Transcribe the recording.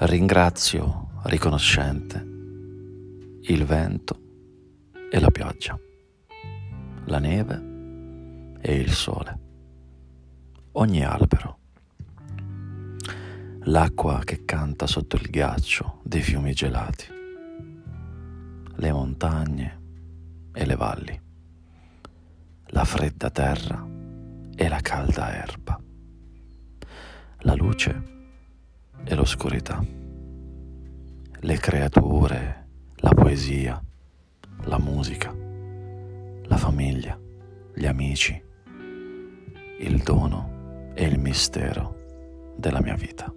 ringrazio riconoscente il vento e la pioggia, la neve e il sole, ogni albero, l'acqua che canta sotto il ghiaccio dei fiumi gelati, le montagne e le valli, la fredda terra e la calda erba, la luce e l'oscurità, le creature, la poesia, la musica, la famiglia, gli amici, il dono e il mistero della mia vita.